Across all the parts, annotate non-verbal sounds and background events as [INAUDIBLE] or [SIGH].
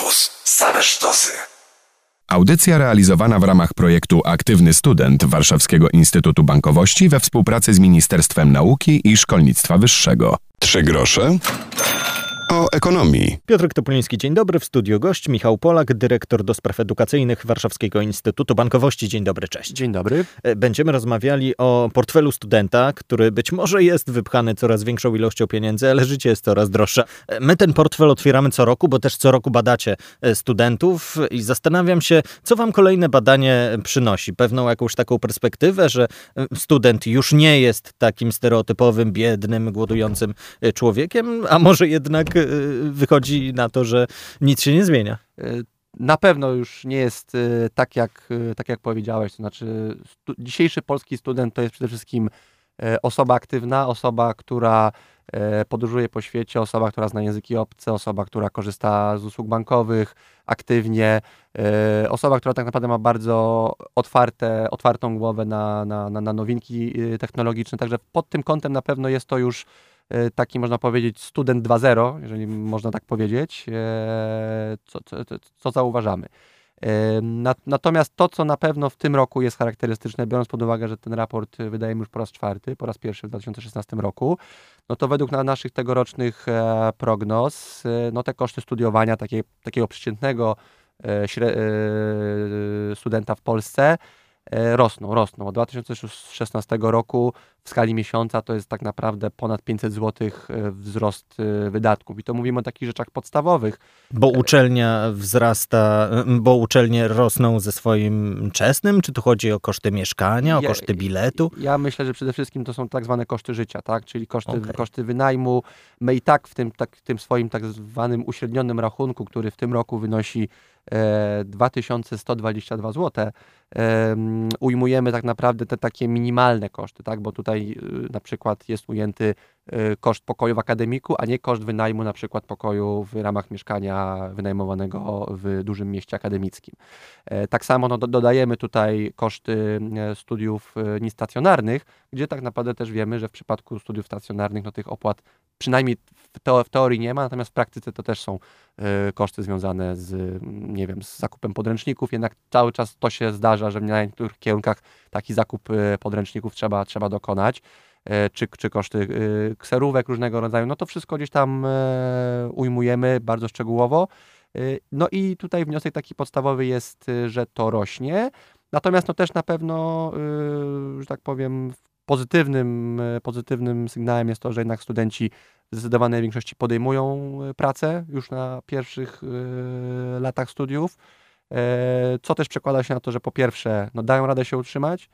Campus. Same sztosy. Audycja realizowana w ramach projektu Aktywny Student Warszawskiego Instytutu Bankowości we współpracy z Ministerstwem Nauki i Szkolnictwa Wyższego. Trzy grosze o ekonomii. Piotr Topuliński, dzień dobry. W studiu gość Michał Polak, dyrektor do spraw edukacyjnych Warszawskiego Instytutu Bankowości. Dzień dobry, cześć. Dzień dobry. E, Będziemy rozmawiali o portfelu studenta, który być może jest wypchany coraz większą ilością pieniędzy, ale życie jest coraz droższe. E, My ten portfel otwieramy co roku, bo też co roku badacie e, studentów i zastanawiam się, co wam kolejne badanie przynosi. Pewną jakąś taką perspektywę, że student już nie jest takim stereotypowym, biednym, głodującym człowiekiem, a może jednak wychodzi na to, że nic się nie zmienia. Y, Na pewno już nie jest y, tak jak, y, tak jak powiedziałeś, to znaczy dzisiejszy polski student to jest przede wszystkim osoba aktywna, osoba, która podróżuje po świecie, osoba, która zna języki obce, osoba, która korzysta z usług bankowych aktywnie, osoba, która tak naprawdę ma bardzo otwarte, otwartą głowę na, na, na, nowinki y, technologiczne, także pod tym kątem na pewno jest to już taki, można powiedzieć, student 2.0, jeżeli można tak powiedzieć, e, co, co, co- zauważamy. E, na- Natomiast to, co na pewno w tym roku jest charakterystyczne, biorąc pod uwagę, że ten raport e, wydajemy już po raz czwarty, po raz pierwszy w 2016 roku, no to według na naszych tegorocznych e, prognoz, e, no te koszty studiowania takie, takiego przeciętnego e, e, studenta w Polsce e, rosną, rosną. Od 2016 roku w skali miesiąca to jest tak naprawdę ponad 500 zł wzrost e, wydatków. I to mówimy o takich rzeczach podstawowych. Bo uczelnia wzrasta, bo uczelnie rosną ze swoim czesnym? Czy tu chodzi o koszty mieszkania, o Ja- koszty biletu? Ja myślę, że przede wszystkim to są tak zwane koszty życia, tak? czyli koszty, Okej. koszty wynajmu. My i tak w tym, tak, tym swoim tak zwanym uśrednionym rachunku, który w tym roku wynosi e, 2122 zł, e, mm, ujmujemy tak naprawdę te takie minimalne koszty, tak? bo tutaj y, na przykład jest ujęty y, koszt pokoju w akademiku, a nie koszt wynajmu na przykład pokoju w ramach mieszkania wynajmowanego w dużym mieście akademickim. E, Tak samo no, do- dodajemy tutaj koszty e, studiów niestacjonarnych, gdzie tak naprawdę też wiemy, że w przypadku studiów stacjonarnych no, tych opłat przynajmniej w, w teorii nie ma, natomiast w praktyce to też są e, koszty związane z, mm, nie wiem, z zakupem podręczników, jednak cały czas to się zdarza, że na niektórych kierunkach taki zakup e, podręczników trzeba, trzeba dokonać e, czy, czy koszty kserówek różnego rodzaju, no to wszystko gdzieś tam ujmujemy bardzo szczegółowo. Y, No i tutaj wniosek taki podstawowy jest, y, że to rośnie. Natomiast no też na pewno, y, że tak powiem, pozytywnym, y, pozytywnym sygnałem jest to, że jednak studenci w zdecydowanej większości podejmują y, pracę już na pierwszych y, latach studiów, E, co też przekłada się na to, że po pierwsze no dają radę się utrzymać,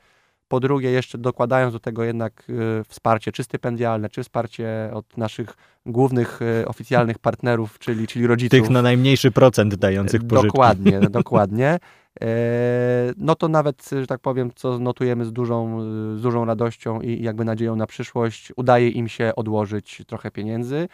po drugie jeszcze dokładając do tego jednak y, wsparcie, czy stypendialne, czy wsparcie od naszych głównych y, oficjalnych partnerów, czyli, czyli rodziców. Tych na najmniejszy procent dających pożyczki. Dokładnie, [LAUGHS] dokładnie. E, No to nawet, że tak powiem, co notujemy z dużą, z dużą radością i jakby nadzieją na przyszłość, udaje im się odłożyć trochę pieniędzy.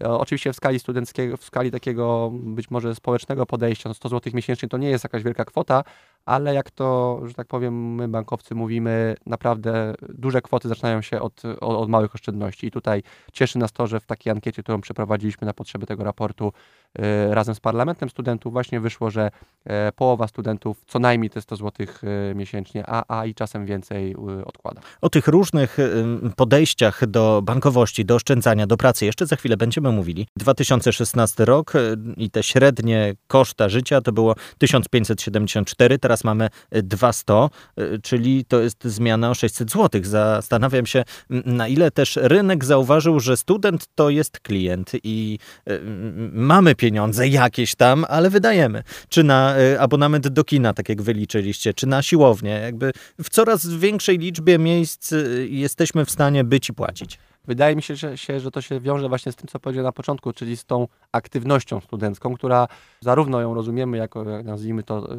E, Oczywiście w skali studenckiego, w skali takiego być może społecznego podejścia, no 100 zł miesięcznie to nie jest jakaś wielka kwota, ale jak to, że tak powiem, my bankowcy mówimy, naprawdę duże kwoty zaczynają się od, od, od małych oszczędności. I tutaj cieszy nas to, że w takiej ankiecie, którą przeprowadziliśmy na potrzeby tego raportu e, razem z Parlamentem Studentów, właśnie wyszło, że e, połowa studentów co najmniej te 100 zł miesięcznie, a, a i czasem więcej e, odkłada. O tych różnych ym, podejściach do bankowości, do oszczędzania, do pracy jeszcze za chwilę będziemy mówili. 2016 rok y, i te średnie koszta życia to było 1574, teraz mamy y, 200, y, czyli to jest zmiana o 600 zł. Zastanawiam się, na ile też rynek zauważył, że student to jest klient i y, mamy pieniądze jakieś tam, ale wydajemy. Czy na y, abonament do kina, tak jak wyliczyliście, czy na siłownię. Jakby w coraz większej liczbie miejsc y, jesteśmy w stanie być i płacić. Wydaje mi się że, się, że to się wiąże właśnie z tym, co powiedziałem na początku, czyli z tą aktywnością studencką, która zarówno ją rozumiemy jako, jak nazwijmy to, y,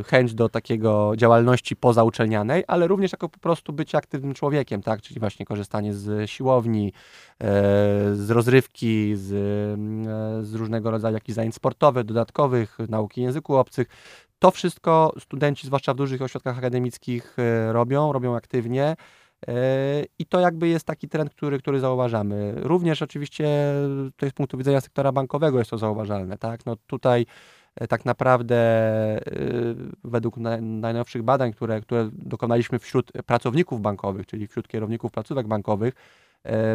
y, chęć do takiego działalności pozauczelnianej, ale również jako po prostu bycie aktywnym człowiekiem, tak? Czyli właśnie korzystanie z siłowni, e, z rozrywki, z, e, z różnego rodzaju jakichś zajęć sportowych, dodatkowych, nauki języków obcych. To wszystko studenci, zwłaszcza w dużych ośrodkach akademickich, e, robią, robią aktywnie. I to jakby jest taki trend, który, który zauważamy. Również oczywiście tutaj z punktu widzenia sektora bankowego jest to zauważalne. Tak? No tutaj tak naprawdę według najnowszych badań, które, które dokonaliśmy wśród pracowników bankowych, czyli wśród kierowników placówek bankowych, E,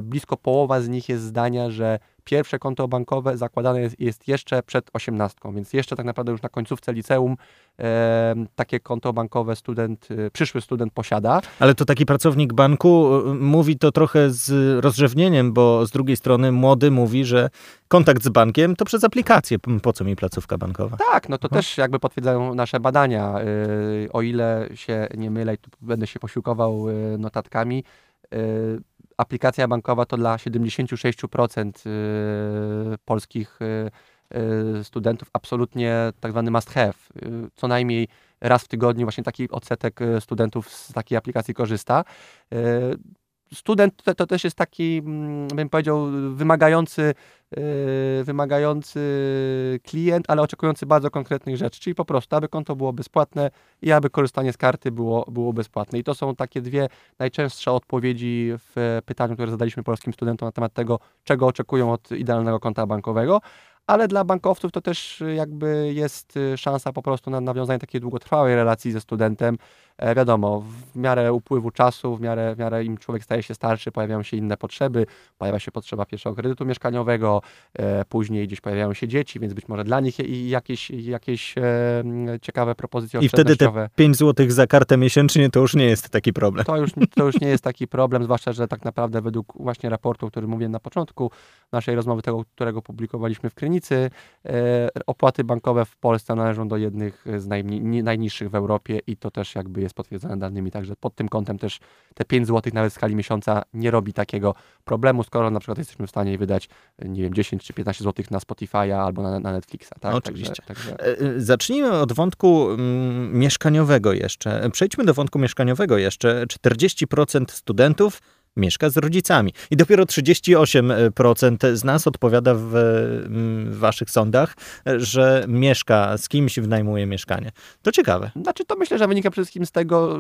blisko połowa z nich jest zdania, że pierwsze konto bankowe zakładane jest, jest jeszcze przed osiemnastką, więc jeszcze tak naprawdę już na końcówce liceum e, takie konto bankowe student, e, przyszły student posiada. Ale to taki pracownik banku e, mówi to trochę z rozrzewnieniem, bo z drugiej strony młody mówi, że kontakt z bankiem to przez aplikację. Po co mi placówka bankowa? Tak, no to no. też jakby potwierdzają nasze badania. O ile się nie mylę i tu będę się posiłkował notatkami, aplikacja bankowa to dla 76% y, polskich y, y, studentów absolutnie tak zwany must have. Co najmniej raz w tygodniu właśnie taki odsetek studentów z takiej aplikacji korzysta student to, to, też jest taki, mm, bym powiedział, wymagający, yy, wymagający klient, ale oczekujący bardzo konkretnych rzeczy, czyli po prostu, aby konto było bezpłatne i aby korzystanie z karty było, było bezpłatne. I to są takie dwie najczęstsze odpowiedzi w pytaniu, które zadaliśmy polskim studentom na temat tego, czego oczekują od idealnego konta bankowego ale dla bankowców to też jakby jest szansa po prostu na nawiązanie takiej długotrwałej relacji ze studentem, E, wiadomo, w miarę upływu czasu, w miarę, w miarę im człowiek staje się starszy, pojawiają się inne potrzeby, pojawia się potrzeba pierwszego kredytu mieszkaniowego, e, później gdzieś pojawiają się dzieci, więc być może dla nich jakieś, jakieś e, ciekawe propozycje I wtedy te 5 zł za kartę miesięcznie to już nie jest taki problem. To już, to już nie jest taki problem, zwłaszcza, że tak naprawdę według właśnie raportu, o którym mówiłem na początku naszej rozmowy, tego, którego publikowaliśmy w Krynicy, opłaty bankowe w Polsce należą do jednych z najniższych w Europie i to też jakby jest potwierdzone danymi, także pod tym kątem też te 5 zł nawet w skali miesiąca nie robi takiego problemu, skoro na przykład jesteśmy w stanie wydać, nie wiem, 10 czy 15 zł na Spotify'a albo na, na Netflixa. Tak? Oczywiście. Także, także... E, e, zacznijmy od wątku mm, mieszkaniowego jeszcze. Przejdźmy do wątku mieszkaniowego jeszcze. 40% studentów mieszka z rodzicami. I dopiero 38% z nas odpowiada w, w, waszych sądach, że mieszka z kimś, wynajmuje mieszkanie. To ciekawe. Znaczy, to myślę, że wynika przede wszystkim z tego,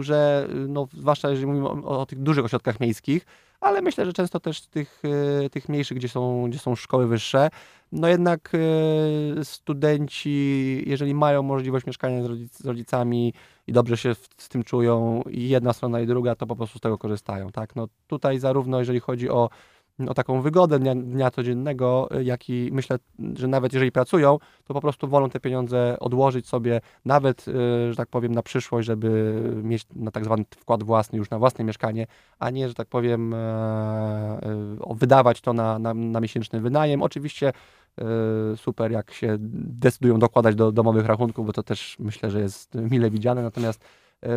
że no, zwłaszcza jeżeli mówimy o, o tych dużych ośrodkach miejskich, ale myślę, że często też tych, e, tych mniejszych, gdzie są, gdzie są szkoły wyższe, no jednak e, studenci, jeżeli mają możliwość mieszkania z, rodzic, z rodzicami i dobrze się z tym czują i jedna strona i druga, to po prostu z tego korzystają, tak? No tutaj zarówno jeżeli chodzi o o taką wygodę dnia, dnia codziennego, jak i myślę, że nawet jeżeli pracują, to po prostu wolą te pieniądze odłożyć sobie, nawet, y, że tak powiem, na przyszłość, żeby mieć na tak zwany wkład własny, już na własne mieszkanie, a nie, że tak powiem, e, e, wydawać to na, na, na miesięczny wynajem. Oczywiście e, super, jak się decydują dokładać do domowych rachunków, bo to też myślę, że jest mile widziane, natomiast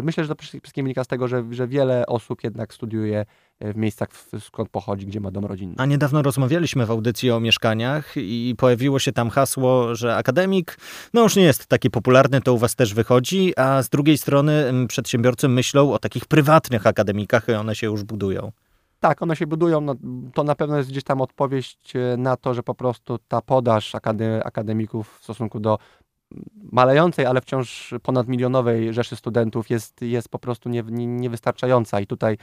myślę, że to przede wszystkim wynika z tego, że, że wiele osób jednak studiuje w miejscach, skąd pochodzi, gdzie ma dom rodzinny. A niedawno rozmawialiśmy w audycji o mieszkaniach i pojawiło się tam hasło, że akademik no już nie jest taki popularny, to u was też wychodzi, a z drugiej strony przedsiębiorcy myślą o takich prywatnych akademikach i one się już budują. Tak, one się budują. No, to na pewno jest gdzieś tam odpowiedź e, na to, że po prostu ta podaż akademików w stosunku do malejącej, ale wciąż ponadmilionowej rzeszy studentów jest, jest po prostu nie, nie, niewystarczająca i tutaj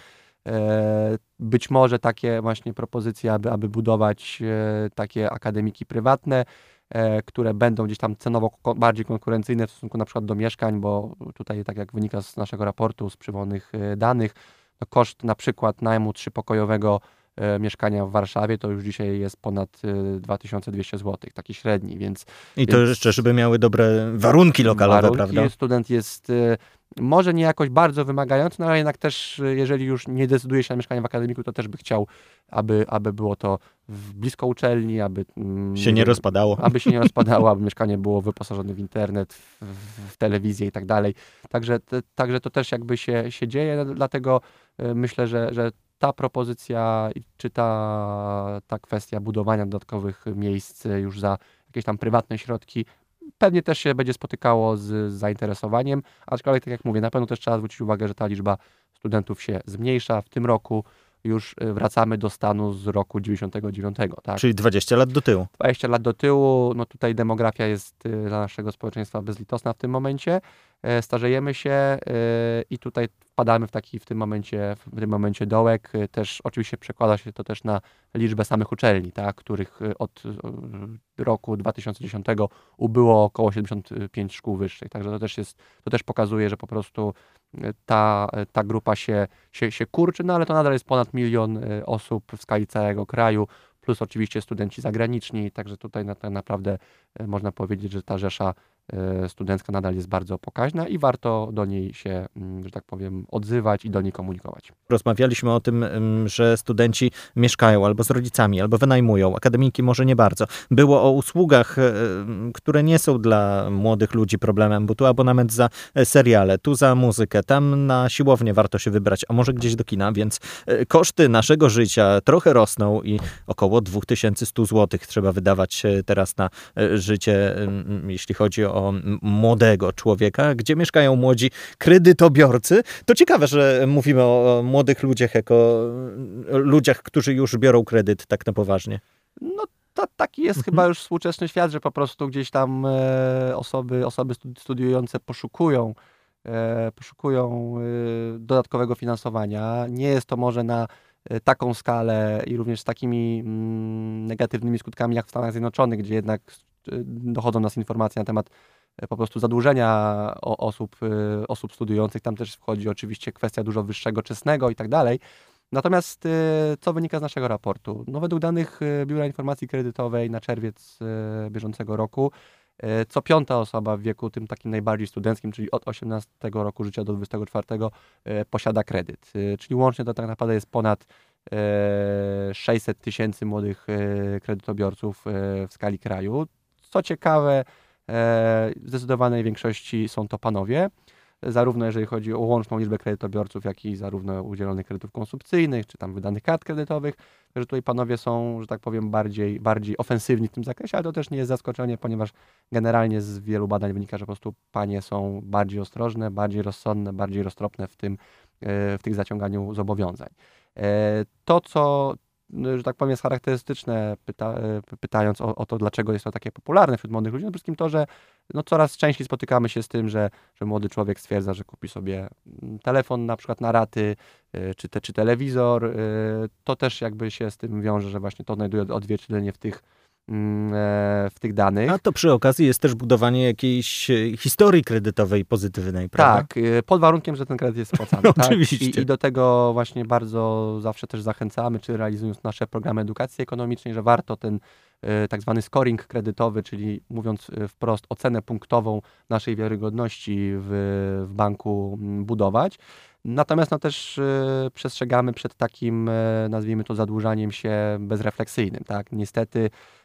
być może takie właśnie propozycje, aby, aby budować e, takie akademiki prywatne, e, które będą gdzieś tam cenowo bardziej konkurencyjne w stosunku na przykład do mieszkań, bo tutaj tak jak wynika z naszego raportu, z przywołanych e, danych, no koszt na przykład najmu trzypokojowego E, mieszkania w Warszawie, to już dzisiaj jest ponad 2200 e, zł, taki średni, więc... I to więc, jeszcze, żeby miały dobre warunki lokalowe, warunki, prawda? Student jest e, może nie jakoś bardzo wymagający, no ale jednak też, jeżeli już nie decyduje się na mieszkanie w akademiku, to też by chciał, aby, aby było to blisko uczelni, aby mm, się nie rozpadało. Aby się nie [LAUGHS] rozpadało, aby mieszkanie było wyposażone w internet, w, w telewizję i tak dalej. Także, te, także to też jakby się, się dzieje, dlatego myślę, że, że ta propozycja, czy ta, ta kwestia budowania dodatkowych miejsc już za jakieś tam prywatne środki pewnie też się będzie spotykało z zainteresowaniem, aczkolwiek tak jak mówię, na pewno też trzeba zwrócić uwagę, że ta liczba studentów się zmniejsza. W tym roku już y, wracamy do stanu z roku 99. Tak? Czyli 20 lat do tyłu. 20 lat do tyłu, no tutaj demografia jest y, dla naszego społeczeństwa bezlitosna w tym momencie. E, starzejemy się i tutaj wpadamy w taki w tym momencie, w tym momencie dołek. Też oczywiście przekłada się to też na liczbę samych uczelni, tak, których od roku 2010 ubyło około 75 szkół wyższych. Także to też jest, to też pokazuje, że po prostu ta, ta grupa się, się, się kurczy, no ale to nadal jest ponad milion osób w skali całego kraju plus oczywiście studenci zagraniczni, także tutaj na, tak naprawdę można powiedzieć, że ta rzesza studencka nadal jest bardzo pokaźna i warto do niej się, mm, że tak powiem, odzywać i do niej komunikować. Rozmawialiśmy o tym, że studenci mieszkają albo z rodzicami, albo wynajmują, akademiki może nie bardzo. Było o usługach, e, które nie są dla młodych ludzi problemem, bo tu abonament za e, seriale, tu za muzykę, tam na siłownię warto się wybrać, a może gdzieś do kina, więc koszty naszego życia trochę rosną i około 2100 zł trzeba wydawać teraz na życie, jeśli chodzi o o młodego człowieka, gdzie mieszkają młodzi kredytobiorcy. To ciekawe, że mówimy o młodych ludziach jako ludziach, którzy już biorą kredyt tak na poważnie. No to taki jest mhm. chyba już współczesny świat, że po prostu gdzieś tam e, osoby, osoby studiujące poszukują e, poszukują e, dodatkowego finansowania. Nie jest to może na taką skalę i również z takimi mm, negatywnymi skutkami jak w Stanach Zjednoczonych, gdzie jednak dochodzą nas informacje na temat e, po prostu zadłużenia osób, e, osób studiujących. Tam też wchodzi oczywiście kwestia dużo wyższego czesnego i tak dalej. Natomiast e, co wynika z naszego raportu? No, według danych Biura Informacji Kredytowej na czerwiec bieżącego roku, co piąta osoba w wieku tym takim najbardziej studenckim, czyli od 18 roku życia do 24, posiada kredyt. Czyli łącznie to tak naprawdę jest ponad 600 tysięcy młodych kredytobiorców w skali kraju. Co ciekawe, e, w zdecydowanej większości są to panowie, zarówno jeżeli chodzi o łączną liczbę kredytobiorców, jak i zarówno udzielonych kredytów konsumpcyjnych, czy tam wydanych kart kredytowych, że tutaj panowie są, że tak powiem, bardziej, bardziej ofensywni w tym zakresie, ale to też nie jest zaskoczenie, ponieważ generalnie z wielu badań wynika, że po prostu panie są bardziej ostrożne, bardziej rozsądne, bardziej roztropne w tym, e, w tych zaciąganiu zobowiązań. E, to, co że tak powiem, jest charakterystyczne, pyta, e, pytając o, o, to, dlaczego jest to takie popularne wśród młodych ludzi. No przede wszystkim to, że no coraz częściej spotykamy się z tym, że, że młody człowiek stwierdza, że kupi sobie mm, telefon na przykład na raty, e, czy, te, czy telewizor. E, to też jakby się z tym wiąże, że właśnie to znajduje odzwierciedlenie w tych w tych danych. A to przy okazji jest też budowanie jakiejś e, historii kredytowej pozytywnej, prawda? Tak, e, pod warunkiem, że ten kredyt jest spłacany. [LAUGHS] tak? Oczywiście. I, I, do tego właśnie bardzo zawsze też zachęcamy, czy realizując nasze programy edukacji ekonomicznej, że warto ten tak zwany scoring kredytowy, czyli mówiąc wprost ocenę punktową naszej wiarygodności w, w banku budować. Natomiast no, też y, przestrzegamy przed takim, y, nazwijmy to, zadłużaniem się bezrefleksyjnym. Tak? Niestety E,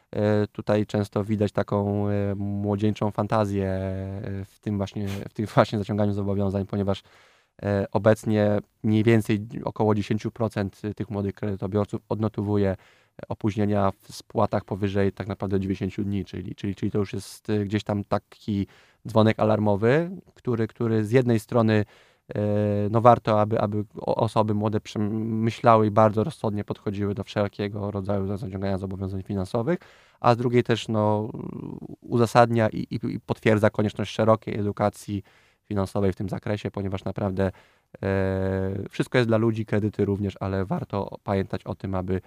tutaj często widać taką e, młodzieńczą fantazję e, w tym właśnie, w tym [LAUGHS] właśnie zaciąganiu zobowiązań, ponieważ obecnie mniej więcej około 10% tych młodych kredytobiorców odnotowuje opóźnienia w spłatach powyżej tak naprawdę 90 dni, czyli, czyli, czyli to już jest gdzieś tam taki dzwonek alarmowy, który, który z jednej strony no warto, aby, aby osoby młode myślały i bardzo rozsądnie podchodziły do wszelkiego rodzaju zaciągania zobowiązań finansowych, a z drugiej też no, uzasadnia i, i potwierdza konieczność szerokiej edukacji finansowej w tym zakresie, ponieważ naprawdę e, wszystko jest dla ludzi, kredyty również, ale warto pamiętać o tym, aby,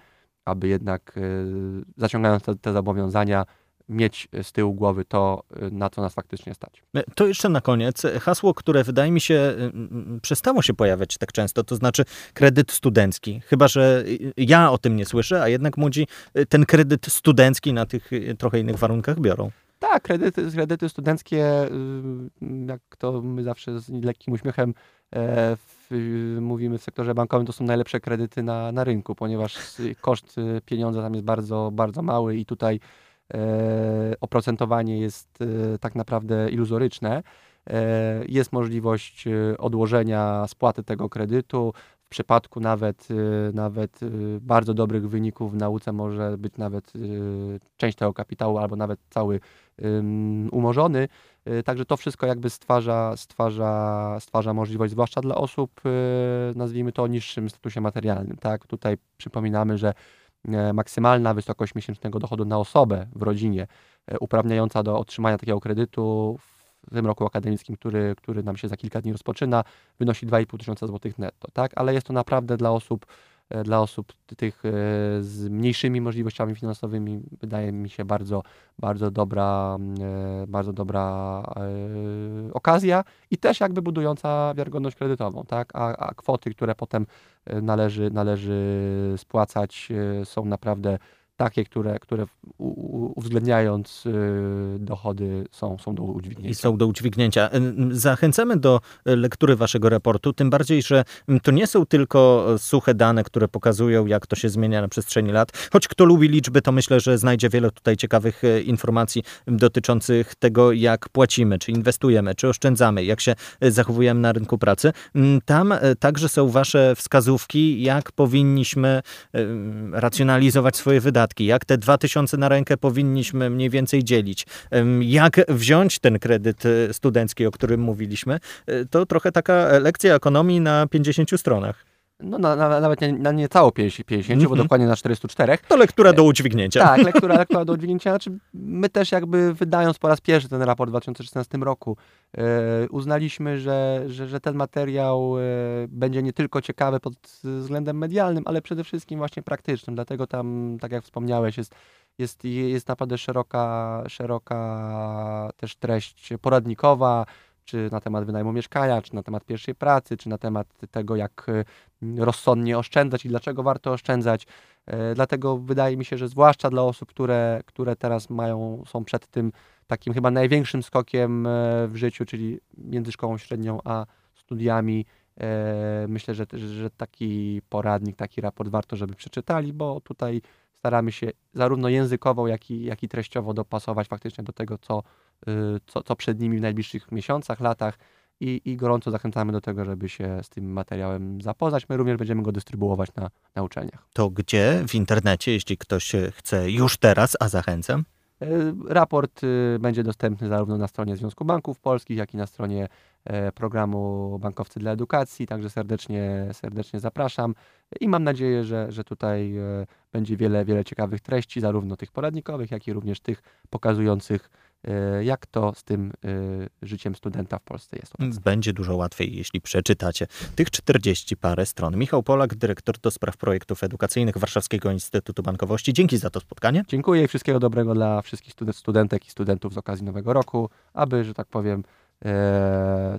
aby jednak e, zaciągając te, te zobowiązania, mieć z tyłu głowy to, y, na co nas faktycznie stać. E, to jeszcze na koniec hasło, które wydaje mi się y, y, przestało się pojawiać tak często, to znaczy kredyt studencki. Chyba, że ja o tym nie słyszę, a jednak młodzi ten kredyt studencki na tych trochę innych warunkach biorą. Tak, kredyty, kredyty studenckie, jak to my zawsze z lekkim uśmiechem e, w, mówimy w sektorze bankowym, to są najlepsze kredyty na, na rynku, ponieważ koszt pieniądza tam jest bardzo, bardzo mały i tutaj oprocentowanie jest e, tak naprawdę iluzoryczne. E, jest możliwość odłożenia spłaty tego kredytu. W przypadku nawet, nawet bardzo dobrych wyników w nauce może być nawet część tego kapitału albo nawet cały umorzony. Także to wszystko jakby stwarza, stwarza, stwarza możliwość, zwłaszcza dla osób, nazwijmy to o niższym statusie materialnym. Tak? Tutaj przypominamy, że E, maksymalna wysokość miesięcznego dochodu na osobę w rodzinie e, uprawniająca do otrzymania takiego kredytu w tym roku akademickim, który, który nam się za kilka dni rozpoczyna, wynosi 2,5 tysiąca złotych netto, tak? Ale jest to naprawdę dla osób, e, dla osób tych e, z mniejszymi możliwościami finansowymi, wydaje mi się bardzo, bardzo dobra, e, bardzo dobra okazja i też jakby budująca wiarygodność kredytową, tak? A, a kwoty, które potem należy, należy spłacać są naprawdę takie, które, które uwzględniając y, dochody są, są do udźwignięcia. I są do udźwignięcia. Y, zachęcamy do lektury waszego raportu, tym bardziej, że to nie są tylko suche dane, które pokazują, jak to się zmienia na przestrzeni lat. Choć kto lubi liczby, to myślę, że znajdzie wiele tutaj ciekawych y, informacji dotyczących tego, jak płacimy, czy inwestujemy, czy oszczędzamy, jak się zachowujemy na rynku pracy. Tam także są wasze wskazówki, jak powinniśmy racjonalizować swoje wydatki jak te 2000 na rękę powinniśmy mniej więcej dzielić, jak wziąć ten kredyt e, studencki, o którym mówiliśmy, e, to trochę taka lekcja ekonomii na 50 stronach. No na, na, nawet nie, na niecałe 50, 50 mm -hmm. bo dokładnie na 404. To lektura do udźwignięcia. Tak, [LAUGHS] lektura, lektura do udźwignięcia. Znaczy, my też jakby wydając po raz pierwszy ten raport w 2016 roku, e, uznaliśmy, że, że, że, ten materiał e, będzie nie tylko ciekawy pod względem medialnym, ale przede wszystkim właśnie praktycznym. Dlatego tam, tak jak wspomniałeś, jest jest, jest naprawdę szeroka, szeroka też treść poradnikowa, czy na temat wynajmu mieszkania, czy na temat pierwszej pracy, czy na temat tego, jak y, rozsądnie oszczędzać i dlaczego warto oszczędzać. E, dlatego wydaje mi się, że zwłaszcza dla osób, które, które teraz mają, są przed tym takim chyba największym skokiem e, w życiu, czyli między szkołą średnią a studiami, e, myślę, że, że taki poradnik, taki raport warto, żeby przeczytali, bo tutaj staramy się zarówno językowo, jak i, jak i treściowo dopasować faktycznie do tego, co, y, co, co przed nimi w najbliższych miesiącach, latach i, i gorąco zachęcamy do tego, żeby się z tym materiałem zapoznać. My również będziemy go dystrybuować na, na uczelniach. To gdzie w internecie, jeśli ktoś chce już teraz, a zachęcam? E, raport y, będzie dostępny zarówno na stronie Związku Banków Polskich, jak i na stronie e, programu Bankowcy dla Edukacji, także serdecznie, serdecznie zapraszam. I mam nadzieję, że, że tutaj e, będzie wiele, wiele ciekawych treści, zarówno tych poradnikowych, jak i również tych pokazujących jak to z tym e, życiem studenta w Polsce jest. Będzie dużo łatwiej, jeśli przeczytacie tych 40 parę stron. Michał Polak, dyrektor do spraw projektów edukacyjnych Warszawskiego Instytutu Bankowości. Dzięki za to spotkanie. Dziękuję i wszystkiego dobrego dla wszystkich studentek i studentów z okazji Nowego Roku, aby, że tak powiem, E,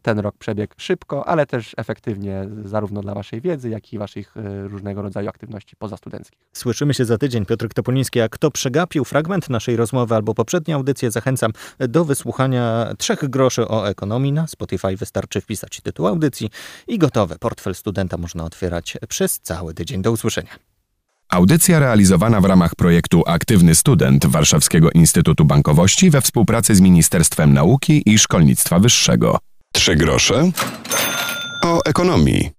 ten rok przebiegł szybko, ale też efektywnie, zarówno dla Waszej wiedzy, jak i Waszych e, różnego rodzaju aktywności pozastudenckich. Słyszymy się za tydzień. Piotr Topoliński, a kto przegapił fragment naszej rozmowy albo poprzednie audycje, zachęcam do wysłuchania trzech groszy o ekonomii. Na Spotify wystarczy wpisać tytuł audycji i gotowe. Portfel studenta można otwierać przez cały tydzień. Do usłyszenia. Audycja realizowana w ramach projektu Aktywny Student Warszawskiego Instytutu Bankowości we współpracy z Ministerstwem Nauki i Szkolnictwa Wyższego. Trzy grosze o ekonomii.